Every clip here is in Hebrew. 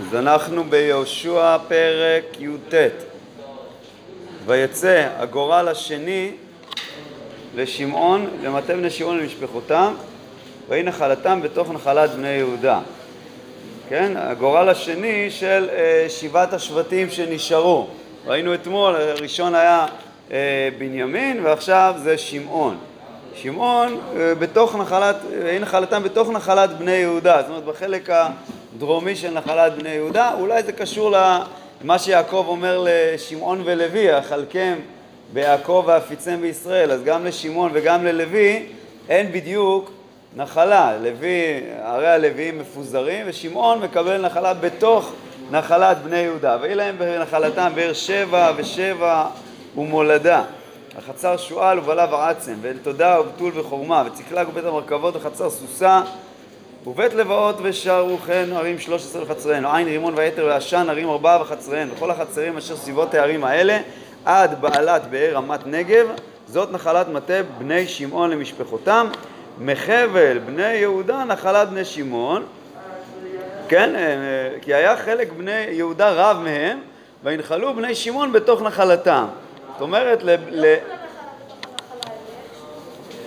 אז אנחנו ביהושע פרק י"ט. ויצא הגורל השני לשמעון, למטה בני שמעון למשפחותם, ויהי נחלתם בתוך נחלת בני יהודה. כן, הגורל השני של אה, שבעת השבטים שנשארו. ראינו אתמול, הראשון היה אה, בנימין ועכשיו זה שמעון. שמעון אה, בתוך נחלת, ויהי נחלתם בתוך נחלת בני יהודה, זאת אומרת בחלק הדרומי של נחלת בני יהודה, אולי זה קשור למה שיעקב אומר לשמעון ולוי, אכלכם ביעקב ואפיצם בישראל, אז גם לשמעון וגם ללוי אין בדיוק נחלה, לוי, הרי הלוויים מפוזרים ושמעון מקבל נחלה בתוך נחלת בני יהודה, ויהי להם בנחלתם באר שבע ושבע ומולדה. החצר שועל ובלב העצם ואל תודה ובתול וחורמה וצקלג ובית המרכבות וחצר סוסה ובית לבאות ושערו כן ערים שלוש עשרה וחצריהן, עין רימון ויתר ועשן ערים ארבעה וחצריהן, וכל החצרים אשר סביבות הערים האלה עד בעלת באר רמת נגב, זאת נחלת מטה בני שמעון למשפחותם, מחבל בני יהודה נחלת בני שמעון, כן, אה, כי היה חלק בני יהודה רב מהם, וינחלו בני שמעון בתוך נחלתם. זאת אומרת, ל...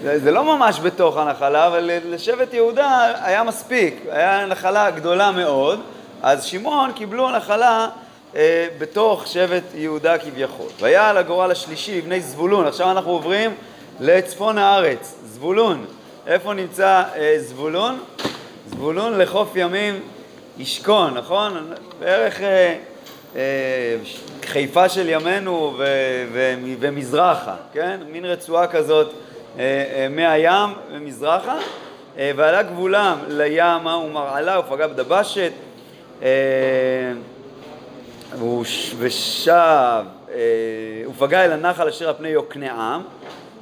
ל... זה לא ממש בתוך הנחלה, אבל לשבט יהודה היה מספיק, היה נחלה גדולה מאוד, אז שמעון קיבלו נחלה אה, בתוך שבט יהודה כביכול. והיה על הגורל השלישי בני זבולון, עכשיו אנחנו עוברים לצפון הארץ, זבולון. איפה נמצא אה, זבולון? זבולון לחוף ימים ישכון, נכון? בערך אה, אה, חיפה של ימינו ו- ו- ומזרחה, כן? מין רצועה כזאת מהים ומזרחה, אה, ועלה גבולם לימה ומרעלה ופגע בדבשת ושב ופגע אל הנחל אשר על פני יוקנעם,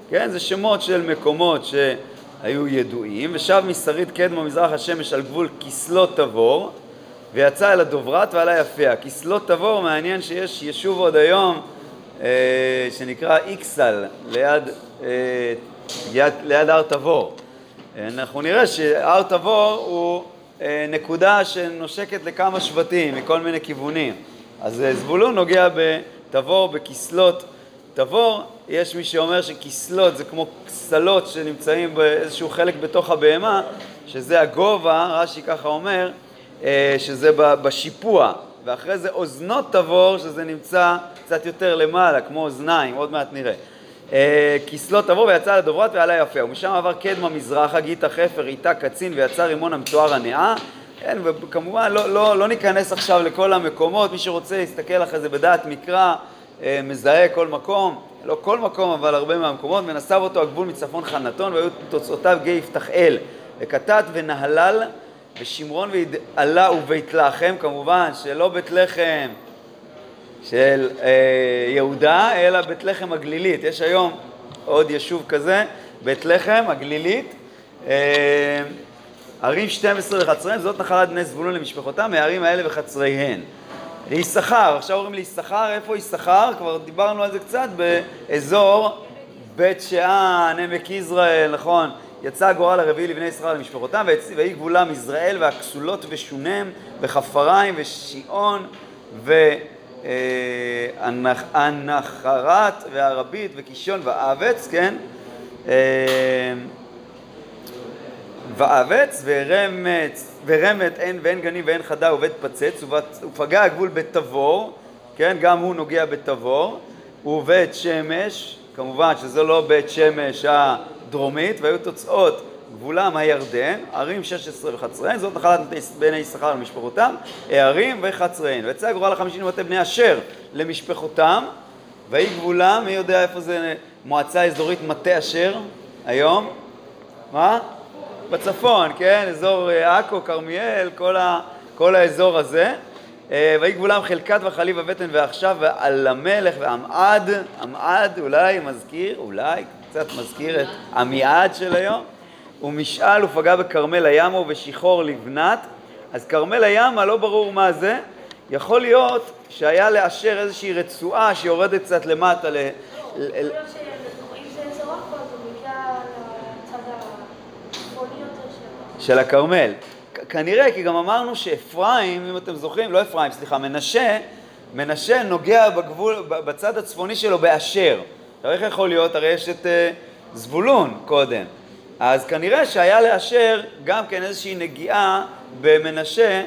כן? זה שמות של מקומות שהיו ידועים, ושב משרית קדמה מזרח השמש על גבול כסלות תבור ויצא אל הדוברת ועלה יפיה. כסלות תבור, מעניין שיש יישוב עוד היום אה, שנקרא איקסל, ליד אה, ליד, ליד הר תבור. אנחנו נראה שהר תבור הוא אה, נקודה שנושקת לכמה שבטים מכל מיני כיוונים. אז אה, זבולון נוגע בתבור, בכסלות תבור. יש מי שאומר שכסלות זה כמו כסלות שנמצאים באיזשהו חלק בתוך הבהמה, שזה הגובה, רש"י ככה אומר, אה, שזה בשיפוע. ואחרי זה אוזנות תבור, שזה נמצא קצת יותר למעלה, כמו אוזניים, עוד מעט נראה. כסלו תבוא ויצא לדוברות ועלה יפה, ומשם עבר קדמה מזרחה, גיטה חפר, איתה קצין ויצא רימון המתואר הנאה. כן, וכמובן לא, לא, לא ניכנס עכשיו לכל המקומות, מי שרוצה להסתכל אחרי זה בדעת מקרא, אה, מזהה כל מקום, לא כל מקום אבל הרבה מהמקומות, ונסב אותו הגבול מצפון חנתון והיו תוצאותיו גיא יפתחאל, וכתת ונהלל ושמרון וידעלה ובית לחם, כמובן שלא בית לחם של אה, יהודה, אלא בית לחם הגלילית. יש היום עוד יישוב כזה, בית לחם הגלילית. אה, ערים 12 וחצריהן, זאת נחלת בני זבולון למשפחותם, מהערים האלה וחצריהן. ליששכר, עכשיו אומרים ליששכר, איפה יששכר? כבר דיברנו על זה קצת, באזור בית שאן, עמק יזרעאל, נכון? יצא הגורל הרביעי לבני ישראל למשפחותם, ויהי גבולם יזרעאל והכסולות ושונם וחפריים ושיעון ו... אה, הנחרת והרבית וקישון ואבץ, כן? אה, ואבץ ורמץ, ורמת אין ואין גנים ואין חדה ובית פצץ ופגע הגבול בתבור, כן? גם הוא נוגע בתבור ובית שמש, כמובן שזה לא בית שמש הדרומית והיו תוצאות גבולם הירדן, ערים 16 וחצריהן, זאת נחלת בני יששכר למשפחותם, הערים וחצריהן. ויצא הגורל החמישים למטה בני אשר למשפחותם, ויהי גבולם, מי יודע איפה זה מועצה אזורית מטה אשר היום? מה? בצפון, כן? אזור אה, עכו, כרמיאל, כל, ה, כל האזור הזה. אה, ויהי גבולם חלקת וחליב ובטן ועכשיו ועל המלך ועמעד, עמעד אולי מזכיר, אולי קצת מזכיר את עמיעד של היום. ומשאל ופגע בכרמל הימה ובשיחור לבנת, אז כרמל הימה, לא ברור מה זה, יכול להיות שהיה לאשר איזושהי רצועה שיורדת קצת למטה ל... של הכרמל. כנראה, כי גם אמרנו שאפרים, אם אתם זוכרים, לא אפרים, סליחה, מנשה, מנשה נוגע בגבול, בצד הצפוני שלו באשר. עכשיו איך יכול להיות? הרי יש את uh, זבולון קודם. אז כנראה שהיה לאשר גם כן איזושהי נגיעה במנשה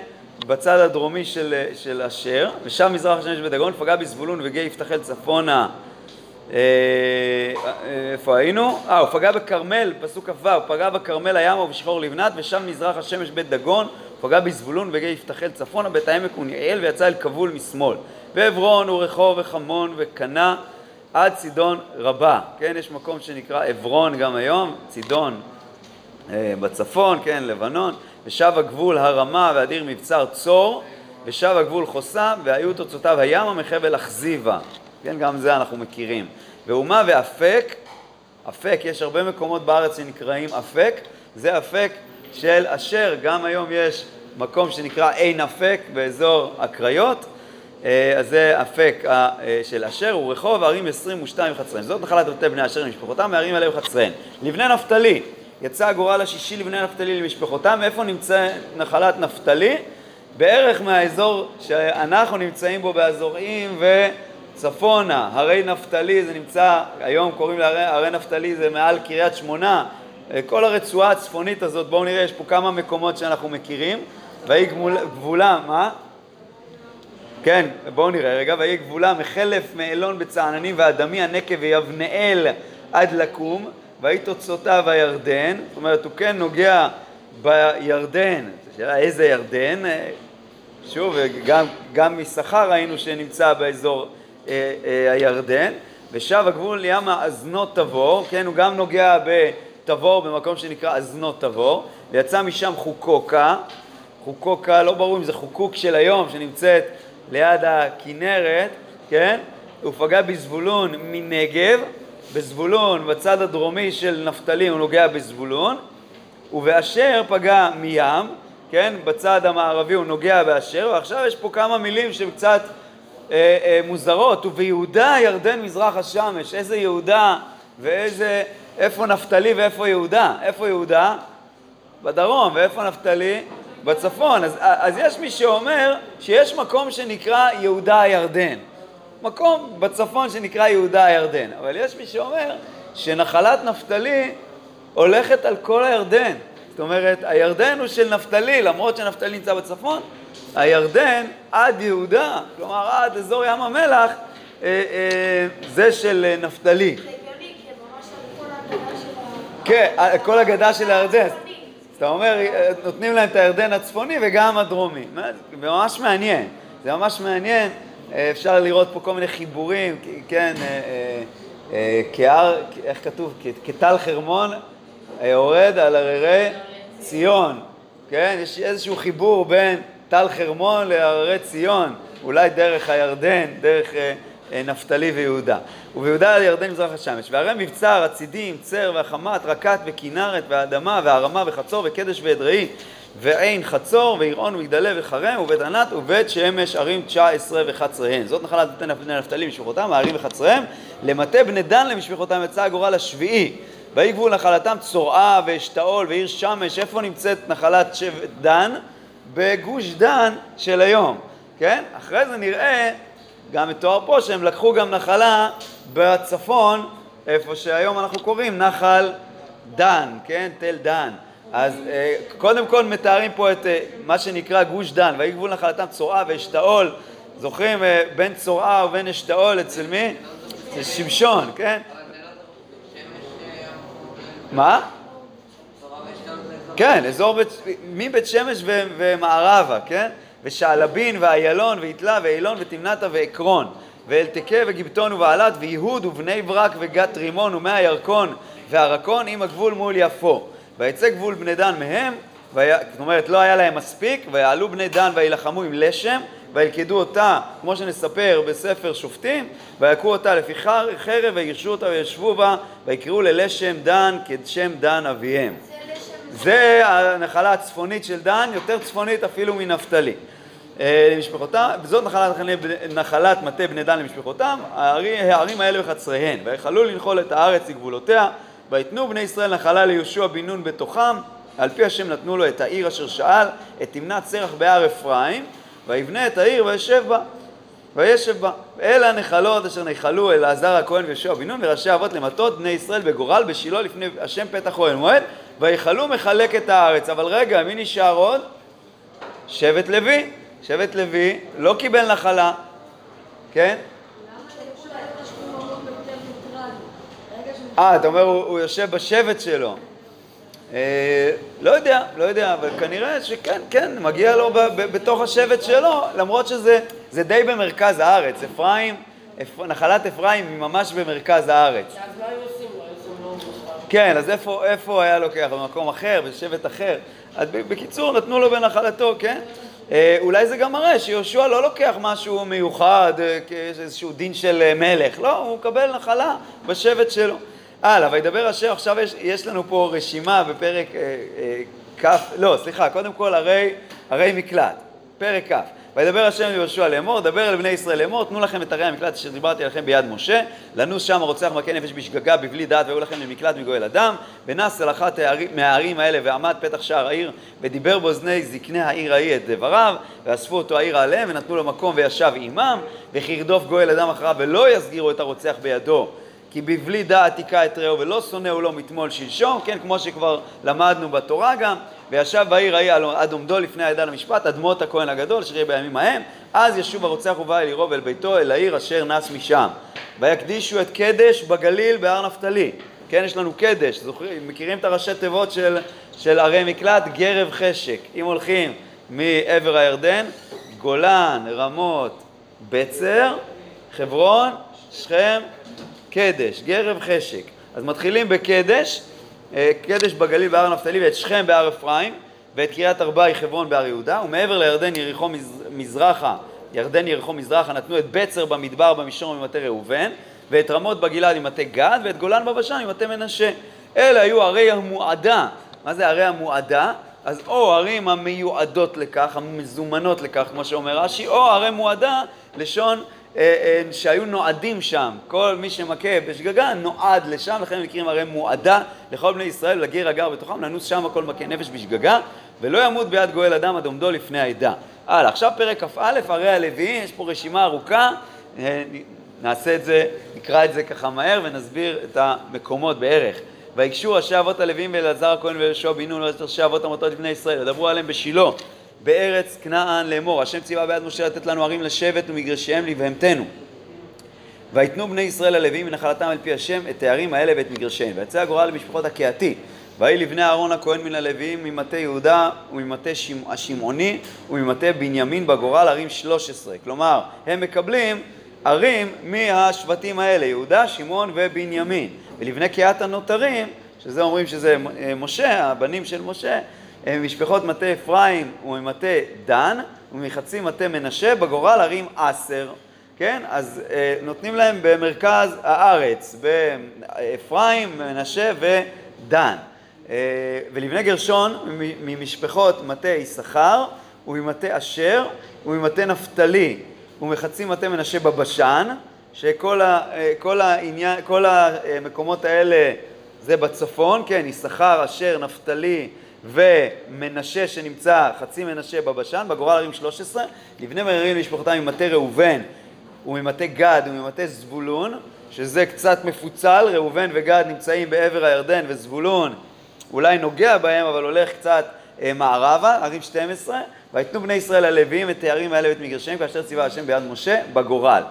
בצד הדרומי של, של אשר, ושם מזרח השמש בדגון, פגע בזבולון וגיא יפתחל צפונה אה, איפה היינו? אה, הוא פגע בכרמל, פסוק כ"ו, הוא פגע בכרמל הימה ובשחור לבנת, ושם מזרח השמש בית דגון, הוא פגע בזבולון וגיא יפתחל צפונה, בית העמק וניאל, ויצא אל כבול משמאל. ועברון ורחוב וחמון וקנה עד צידון רבה. כן, יש מקום שנקרא עברון גם היום, צידון אה, בצפון, כן, לבנון, ושב הגבול הרמה ואדיר מבצר צור, ושב הגבול חוסה, והיו תוצאותיו הימה מחבל אכזיבה. כן, גם זה אנחנו מכירים. ואומה ואפק, אפק, יש הרבה מקומות בארץ שנקראים אפק, זה אפק של אשר, גם היום יש מקום שנקרא עין אפק באזור הקריות, אז זה אפק אה, של אשר, ורחוב ערים 22 וחצריהן. זאת נחלת בתי בני אשר למשפחותם, מהערים האלה וחצריהן. לבני נפתלי, יצא הגורל השישי לבני נפתלי למשפחותם, איפה נמצא נחלת נפתלי? בערך מהאזור שאנחנו נמצאים בו באזורים ו... צפונה, הרי נפתלי, זה נמצא, היום קוראים להרי הרי נפתלי, זה מעל קריית שמונה, אה, כל הרצועה הצפונית הזאת, בואו נראה, יש פה כמה מקומות שאנחנו מכירים, ויהי גבולה, מה? כן, בואו נראה. רגע, ויהי גבולה מחלף מאלון בצעננים ואדמי הנקב ויבנאל עד לקום, ויהי תוצאותיו הירדן, זאת אומרת, הוא כן נוגע בירדן, השאלה איזה ירדן, אה, שוב, גם, גם משכר ראינו שנמצא באזור אה, אה, הירדן, ושב הגבול לים האזנות תבור, כן, הוא גם נוגע בתבור במקום שנקרא אזנות תבור, ויצא משם חוקוקה, חוקוקה, לא ברור אם זה חוקוק של היום שנמצאת ליד הכנרת, כן, הוא פגע בזבולון מנגב, בזבולון בצד הדרומי של נפתלי הוא נוגע בזבולון, ובאשר פגע מים, כן, בצד המערבי הוא נוגע באשר, ועכשיו יש פה כמה מילים שהם קצת אה, אה, מוזרות, וביהודה ירדן מזרח השמש, איזה יהודה ואיזה, איפה נפתלי ואיפה יהודה? איפה יהודה? בדרום, ואיפה נפתלי? בצפון. אז, אז יש מי שאומר שיש מקום שנקרא יהודה הירדן. מקום בצפון שנקרא יהודה הירדן. אבל יש מי שאומר שנחלת נפתלי הולכת על כל הירדן. זאת אומרת, הירדן הוא של נפתלי, למרות שנפתלי נמצא בצפון, הירדן עד יהודה, כלומר עד אזור ים המלח, אה, אה, זה של נפתלי. כן, כל הגדה של הירדן. אז אתה אומר, נותנים להם את הירדן הצפוני וגם הדרומי. זה ממש מעניין, זה ממש מעניין. אפשר לראות פה כל מיני חיבורים, כן, כהר, איך כתוב? כטל חרמון יורד על הררי ציון, כן? יש איזשהו חיבור בין טל חרמון להררי ציון, אולי דרך הירדן, דרך אה, אה, נפתלי ויהודה. וביהודה על ירדן מזרח השמש. והרי מבצר, הצידים, צר והחמת, רקת וכנרת והאדמה והרמה וחצור וקדש ואדראי ועין חצור ועירון ומגדלי וחרם ובית ענת ובית שמש ערים תשע עשרה וחצריהן. זאת נחלת בני נפתלי משפחותם, הערים וחצריהם. למטה בני דן למשפחותם יצא הגורל השביעי. ויהי גבול נחלתם צורעה ואשתאול ועיר שמש. איפה נמצאת נחלת שבט דן? בגוש דן של היום, כן? אחרי זה נראה, גם מתואר פה, שהם לקחו גם נחלה בצפון, איפה שהיום אנחנו קוראים נחל דן, כן? תל דן. אז אה, קודם כל מתארים פה את אה, מה שנקרא גוש דן, ויהי גבול נחלתם צורעה ואשתאול, זוכרים אה, בין צורעה ובין אשתאול אצל מי? זה שמשון, כן? מה? כן, אזור בית, מבית שמש ומערבה, כן? ושעלבין ואיילון ויתלה ואילון ותמנתה ועקרון ואלתקה וגיבטון ובעלת ויהוד ובני ברק וגת רימון ומאה ירקון והרקון עם הגבול מול יפו. ויצא גבול בני דן מהם, זאת אומרת לא היה להם מספיק, ויעלו בני דן וילחמו עם לשם וילכדו אותה, כמו שנספר בספר שופטים, ויכו אותה לפי חרב ויגרשו אותה וישבו בה ויקראו ללשם דן כשם דן אביהם. זה הנחלה הצפונית של דן, יותר צפונית אפילו מנפתלי. אה, למשפחותם, וזאת נחלת, נחלת מטה בני דן למשפחותם, הערים האלה וחצריהן. ויכלו לנחול את הארץ לגבולותיה, ויתנו בני ישראל נחלה ליהושע בן נון בתוכם, על פי השם נתנו לו את העיר אשר שאל, את תמנת סרח בהר אפרים, ויבנה את העיר וישב בה. וישב בה. אלה הנחלות אשר נחלו אלעזר הכהן ויהושע בן נון וראשי אבות למטות בני ישראל בגורל בשילה לפני השם פתח אוהל מועד ויכלו מחלק את הארץ. אבל רגע, מי נשאר עוד? שבט לוי. שבט לוי לא קיבל נחלה, כן? אה, אתה אומר, הוא, הוא יושב בשבט שלו. אה, לא יודע, לא יודע, אבל כנראה שכן, כן, מגיע לו ב, ב, בתוך השבט שלו, למרות שזה די במרכז הארץ. אפרים, אפ, נחלת אפרים היא ממש במרכז הארץ. אז מה היו עושים לו? כן, אז איפה, איפה היה לוקח? במקום אחר, בשבט אחר? אז בקיצור, נתנו לו בנחלתו, כן? אה, אולי זה גם מראה שיהושע לא לוקח משהו מיוחד, אה, כאיזשהו דין של אה, מלך, לא, הוא מקבל נחלה בשבט שלו. הלאה, וידבר אשר, עכשיו יש, יש לנו פה רשימה בפרק כ', לא, סליחה, קודם כל הרי, הרי מקלט, פרק כ'. וידבר השם ליהושע לאמור, דבר אל בני ישראל לאמור, תנו לכם את ערי המקלט אשר דיברתי עליכם ביד משה, לנוס שם הרוצח מכה נפש בשגגה בבלי דעת והיו לכם למקלט מגואל אדם, ונס אל אחת מהערים האלה ועמד פתח שער העיר, ודיבר באוזני זקני העיר ההיא את דבריו, ואספו אותו העיר עליהם, ונתנו לו מקום וישב עמם, וכי ירדוף גואל אדם אחריו ולא יסגירו את הרוצח בידו. כי בבלי דעת היכה את רעהו ולא שונאו לו מתמול שלשום, כן, כמו שכבר למדנו בתורה גם, וישב בעיר ההיא עד עומדו לפני העדה למשפט, אדמות הכהן הגדול, יהיה בימים ההם, אז ישוב הרוצח ובא אל עירו ואל ביתו, אל העיר אשר נס משם. ויקדישו את קדש בגליל בהר נפתלי. כן, יש לנו קדש, זוכרים, מכירים את הראשי תיבות של, של ערי מקלט? גרב חשק. אם הולכים מעבר הירדן, גולן, רמות, בצר, חברון, שכם, קדש, גרב חשק. אז מתחילים בקדש, אה, קדש בגליל בהר נפתלי ואת שכם בהר אפרים ואת קריית ארבעי חברון בהר יהודה ומעבר לירדן יריחו מזרחה, ירדן יריחו מזרחה נתנו את בצר במדבר במישור ממטה ראובן ואת רמות בגלעד ממטה גד ואת גולן בבשן ממטה מנשה. אלה היו ערי המועדה. מה זה ערי המועדה? אז או ערים המיועדות לכך, המזומנות לכך, כמו שאומר רש"י, או ערי מועדה, לשון שהיו נועדים שם, כל מי שמכה בשגגה נועד לשם, לכן נקראים הרי מועדה לכל בני ישראל, לגר הגר בתוכם, לנוס שם כל מכה נפש בשגגה, ולא ימות ביד גואל אדם עד עומדו לפני העדה. הלאה, עכשיו פרק כ"א, הרי הלוי, יש פה רשימה ארוכה, אה, נעשה את זה, נקרא את זה ככה מהר ונסביר את המקומות בערך. ויגשו ראשי אבות הלווים ואלעזר הכהן ויהושע בן נון ראשי אבות המוטות לבני ישראל, ידברו עליהם בשילה בארץ כנען לאמור, השם ציווה ביד משה לתת לנו ערים לשבת ומגרשיהם לבהמתנו. ויתנו בני ישראל הלווים מנחלתם על פי השם את הערים האלה ואת מגרשיהם. ויצא הגורל למשפחות הקהתי. ויהי לבני אהרון הכהן מן הלווים ממטה יהודה וממטה השמעוני וממטה בנימין בגורל ערים שלוש עשרה. כלומר, הם מקבלים ערים מהשבטים האלה, יהודה, שמעון ובנימין. ולבני קהת הנותרים, שזה אומרים שזה משה, הבנים של משה, משפחות מטה אפרים וממטה דן ומחצי מטה מנשה בגורל ערים עשר, כן? אז אה, נותנים להם במרכז הארץ, באפרים, מנשה ודן. אה, ולבני גרשון ממשפחות מטה יששכר וממטה אשר וממטה נפתלי ומחצי מטה מנשה בבשן, שכל ה, אה, כל העניין, כל המקומות האלה זה בצפון, כן, יששכר, אשר, נפתלי, ומנשה שנמצא, חצי מנשה בבשן, בגורל ערים 13, לבני מררים למשפחתם ממטה ראובן וממטה גד וממטה זבולון, שזה קצת מפוצל, ראובן וגד נמצאים בעבר הירדן וזבולון אולי נוגע בהם אבל הולך קצת אה, מערבה, ערים 12, ויתנו בני ישראל הלוויים את הערים האלה ואת מגרשיהם כאשר ציווה השם ביד משה בגורל.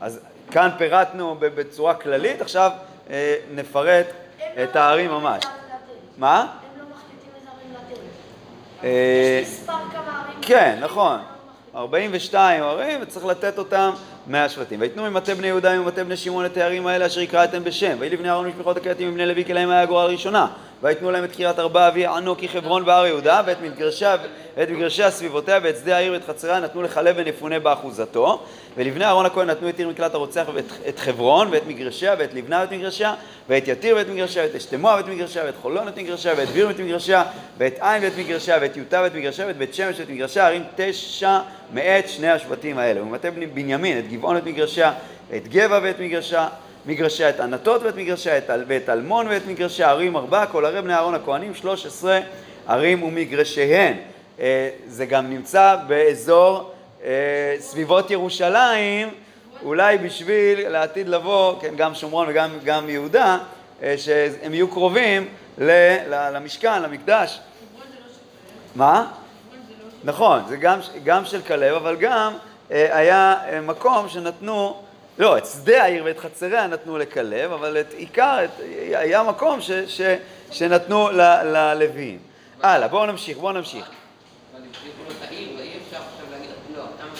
אז כאן פירטנו בצורה כללית, עכשיו אה, נפרט את הערים ממש. מה? אה, יש מספר כמה ערים. כן, נכון. 42 ערים, וצריך לתת אותם מהשבטים. ויתנו ממטה בני יהודה וממטה בני שמעון את הערים האלה אשר יקראתם בשם. ויהי לבני אהרון ומשפחות הקהתים ובני לוי כי להם היה הגורל הראשונה. ויתנו להם את קריית ארבע אבי ענוקי חברון בהר יהודה ואת מגרשיה ואת מגרשיה סביבותיה ואת שדה העיר ואת חצריה נתנו לחלב ונפונה באחוזתו ולבני אהרון הכהן נתנו את עיר מקלט הרוצח ואת חברון ואת מגרשיה ואת לבנה ואת מגרשיה ואת יתיר ואת מגרשיה ואת אשתמוע ואת מגרשיה ואת חולון ואת מגרשיה ואת ביר ואת מגרשיה ואת עין ואת מגרשיה ואת יוטה ואת מגרשיה ואת בית שמש ואת מגרשיה ערים תשע מאת שני השבטים האלה ומטה בנימין את גבעון ואת מגרשיה ואת גבע ואת מגרשיה מגרשי את ענתות ואת מגרשי ואת אלמון ואת מגרשי ערים ארבע, כל ערי בני אהרון הכהנים, שלוש עשרה ערים ומגרשיהן. אה, זה גם נמצא באזור אה, סביבות ירושלים, אולי בשביל לעתיד לבוא, כן, גם שומרון וגם גם יהודה, אה, שהם יהיו קרובים למשכן, למקדש. מה? נכון, זה גם, גם של כלב, אבל גם היה מקום שנתנו לא, את שדה העיר ואת חצריה נתנו לכלב, אבל את עיקר, את, היה מקום ש, ש, שנתנו ללוויים. הלאה, בואו נמשיך, בואו נמשיך.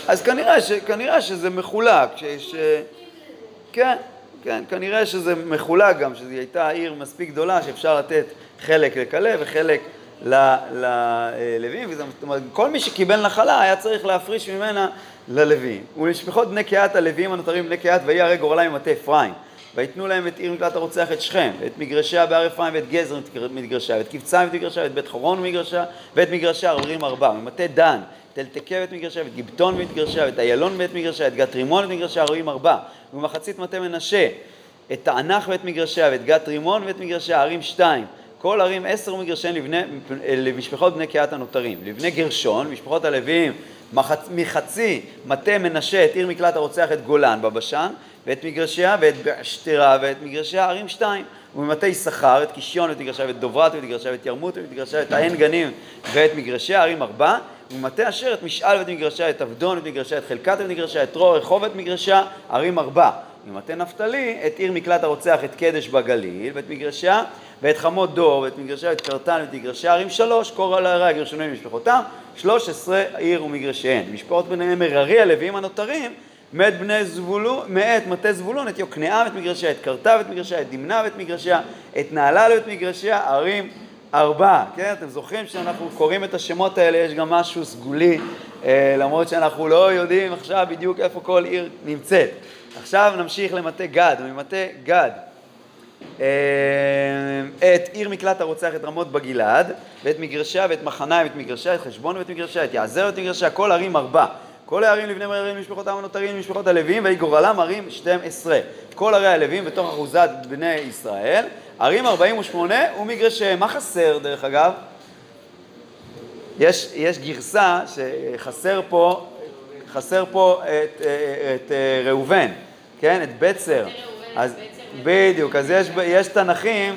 אז כנראה, ש, כנראה שזה מחולק, ש, ש, כן, כן, כנראה שזה מחולק גם, שזו הייתה עיר מספיק גדולה שאפשר לתת חלק לכלב וחלק ללווים, זאת אומרת, כל מי שקיבל נחלה היה צריך להפריש ממנה ללווים. ולמשפחות בני קהת הלווים הנותרים בני קהת ויהי הרי גורלם ממטה אפרים. ויתנו להם את עיר מקלט הרוצח את שכם, ואת מגרשיה בהר אפרים, ואת גזר מגרשיה, ואת קבצה מגרשיה, ואת בית חורון ומגרשיה, ואת מגרשיה ערים ארבע, ומטה דן, את אלתקה ואת מגרשיה, ואת גיבטון מגרשיה, ואת איילון ואת מגרשיה, ואת גת רימון ואת מגרשיה ערים ארבע, ומחצית מטה מנשה, את תענך ואת מגרשיה, ואת גת רימון ואת מגרשיה ערים שתיים, כל ערים עשר מגרשיהן למשפחות בני קהת הנותרים. לבני גרשון, משפחות הלוויים, מחצי מטה מנשה את עיר מקלט הרוצח את גולן בבשן, ואת מגרשיה ואת שתרה ואת מגרשיה ערים שתיים. וממטה יששכר את קישיון ואת מגרשיה ואת דוברת ואת מגרשיה ואת ירמות ואת מגרשיה ואת העין גנים ואת מגרשיה ערים ארבע. וממטה אשר את משאל ואת מגרשיה את עבדון ואת מגרשיה את חלקת ואת מגרשיה את רור רחוב ואת מגרשיה ערים ארבע. וממטה נפתלי את עיר מקלט הרוצח את קדש בגליל ואת מגרשיה ואת חמות דור, ואת מגרשי את קרתן ואת מגרשי הערים שלוש, קורא לערי הגרשונים ומשפחותם, שלוש עשרה עיר ומגרשיהן. משפחות ביניהם מררי הלווים הנותרים, מאת בני זבולון, מאת מטה זבולון, את יוקנעם ואת מגרשיה, את קרתה ואת מגרשיה, את דמנה ואת מגרשיה, את נעלה ואת מגרשיה, ערים ארבע. כן, אתם זוכרים שאנחנו קוראים את השמות האלה, יש גם משהו סגולי, אה, למרות שאנחנו לא יודעים עכשיו בדיוק איפה כל עיר נמצאת. עכשיו נמשיך למטה גד, וממטה גד את עיר מקלט הרוצח את רמות בגלעד, ואת מגרשיה ואת מחניים ואת מגרשיה, את חשבון ואת מגרשיה, את יעזר ואת מגרשיה, כל ערים ארבע. כל הערים לבני מררים למשפחותם הנותרים למשפחות הלווים, ויהי גורלם ערים 12. כל ערי הלווים בתוך אחוזת בני ישראל, ערים 48 ומגרשיהם. מה חסר דרך אגב? יש, יש גרסה שחסר פה, חסר פה את, את, את אה, ראובן, כן? את בצר. אז בדיוק, אז יש, יש תנכים,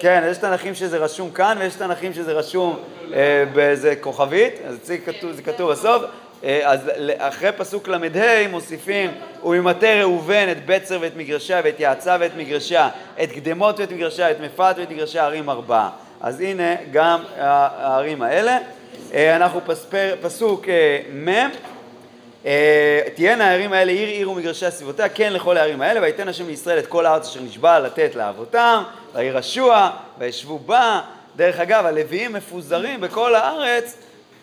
כן, יש תנכים שזה רשום כאן ויש תנכים שזה רשום אה, באיזה כוכבית, אז זה כתוב, זה כתוב בסוף, אה, אז אחרי פסוק ל"ה מוסיפים וממטה ראובן את בצר ואת מגרשיה ואת יעצה ואת מגרשיה, את קדמות ואת מגרשיה, את מפת ואת מגרשיה ערים ארבעה. אז הנה גם הערים האלה. אה, אנחנו פספר, פסוק אה, מ' תהיינה הערים האלה עיר עיר ומגרשי הסביבותיה, כן לכל הערים האלה, ויתן השם לישראל את כל הארץ אשר נשבע לתת לאבותם, וירשוע, וישבו בה. דרך אגב, הלוויים מפוזרים בכל הארץ,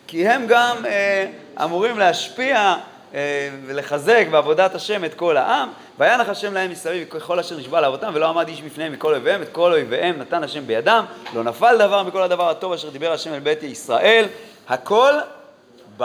כי הם גם אה, אמורים להשפיע אה, ולחזק בעבודת השם את כל העם. וינח השם להם מסביב ככל אשר נשבע לאבותם, ולא עמד איש בפניהם מכל אויביהם, את כל אויביהם נתן השם בידם, לא נפל דבר מכל הדבר הטוב אשר דיבר השם אל בית ישראל, הכל ב...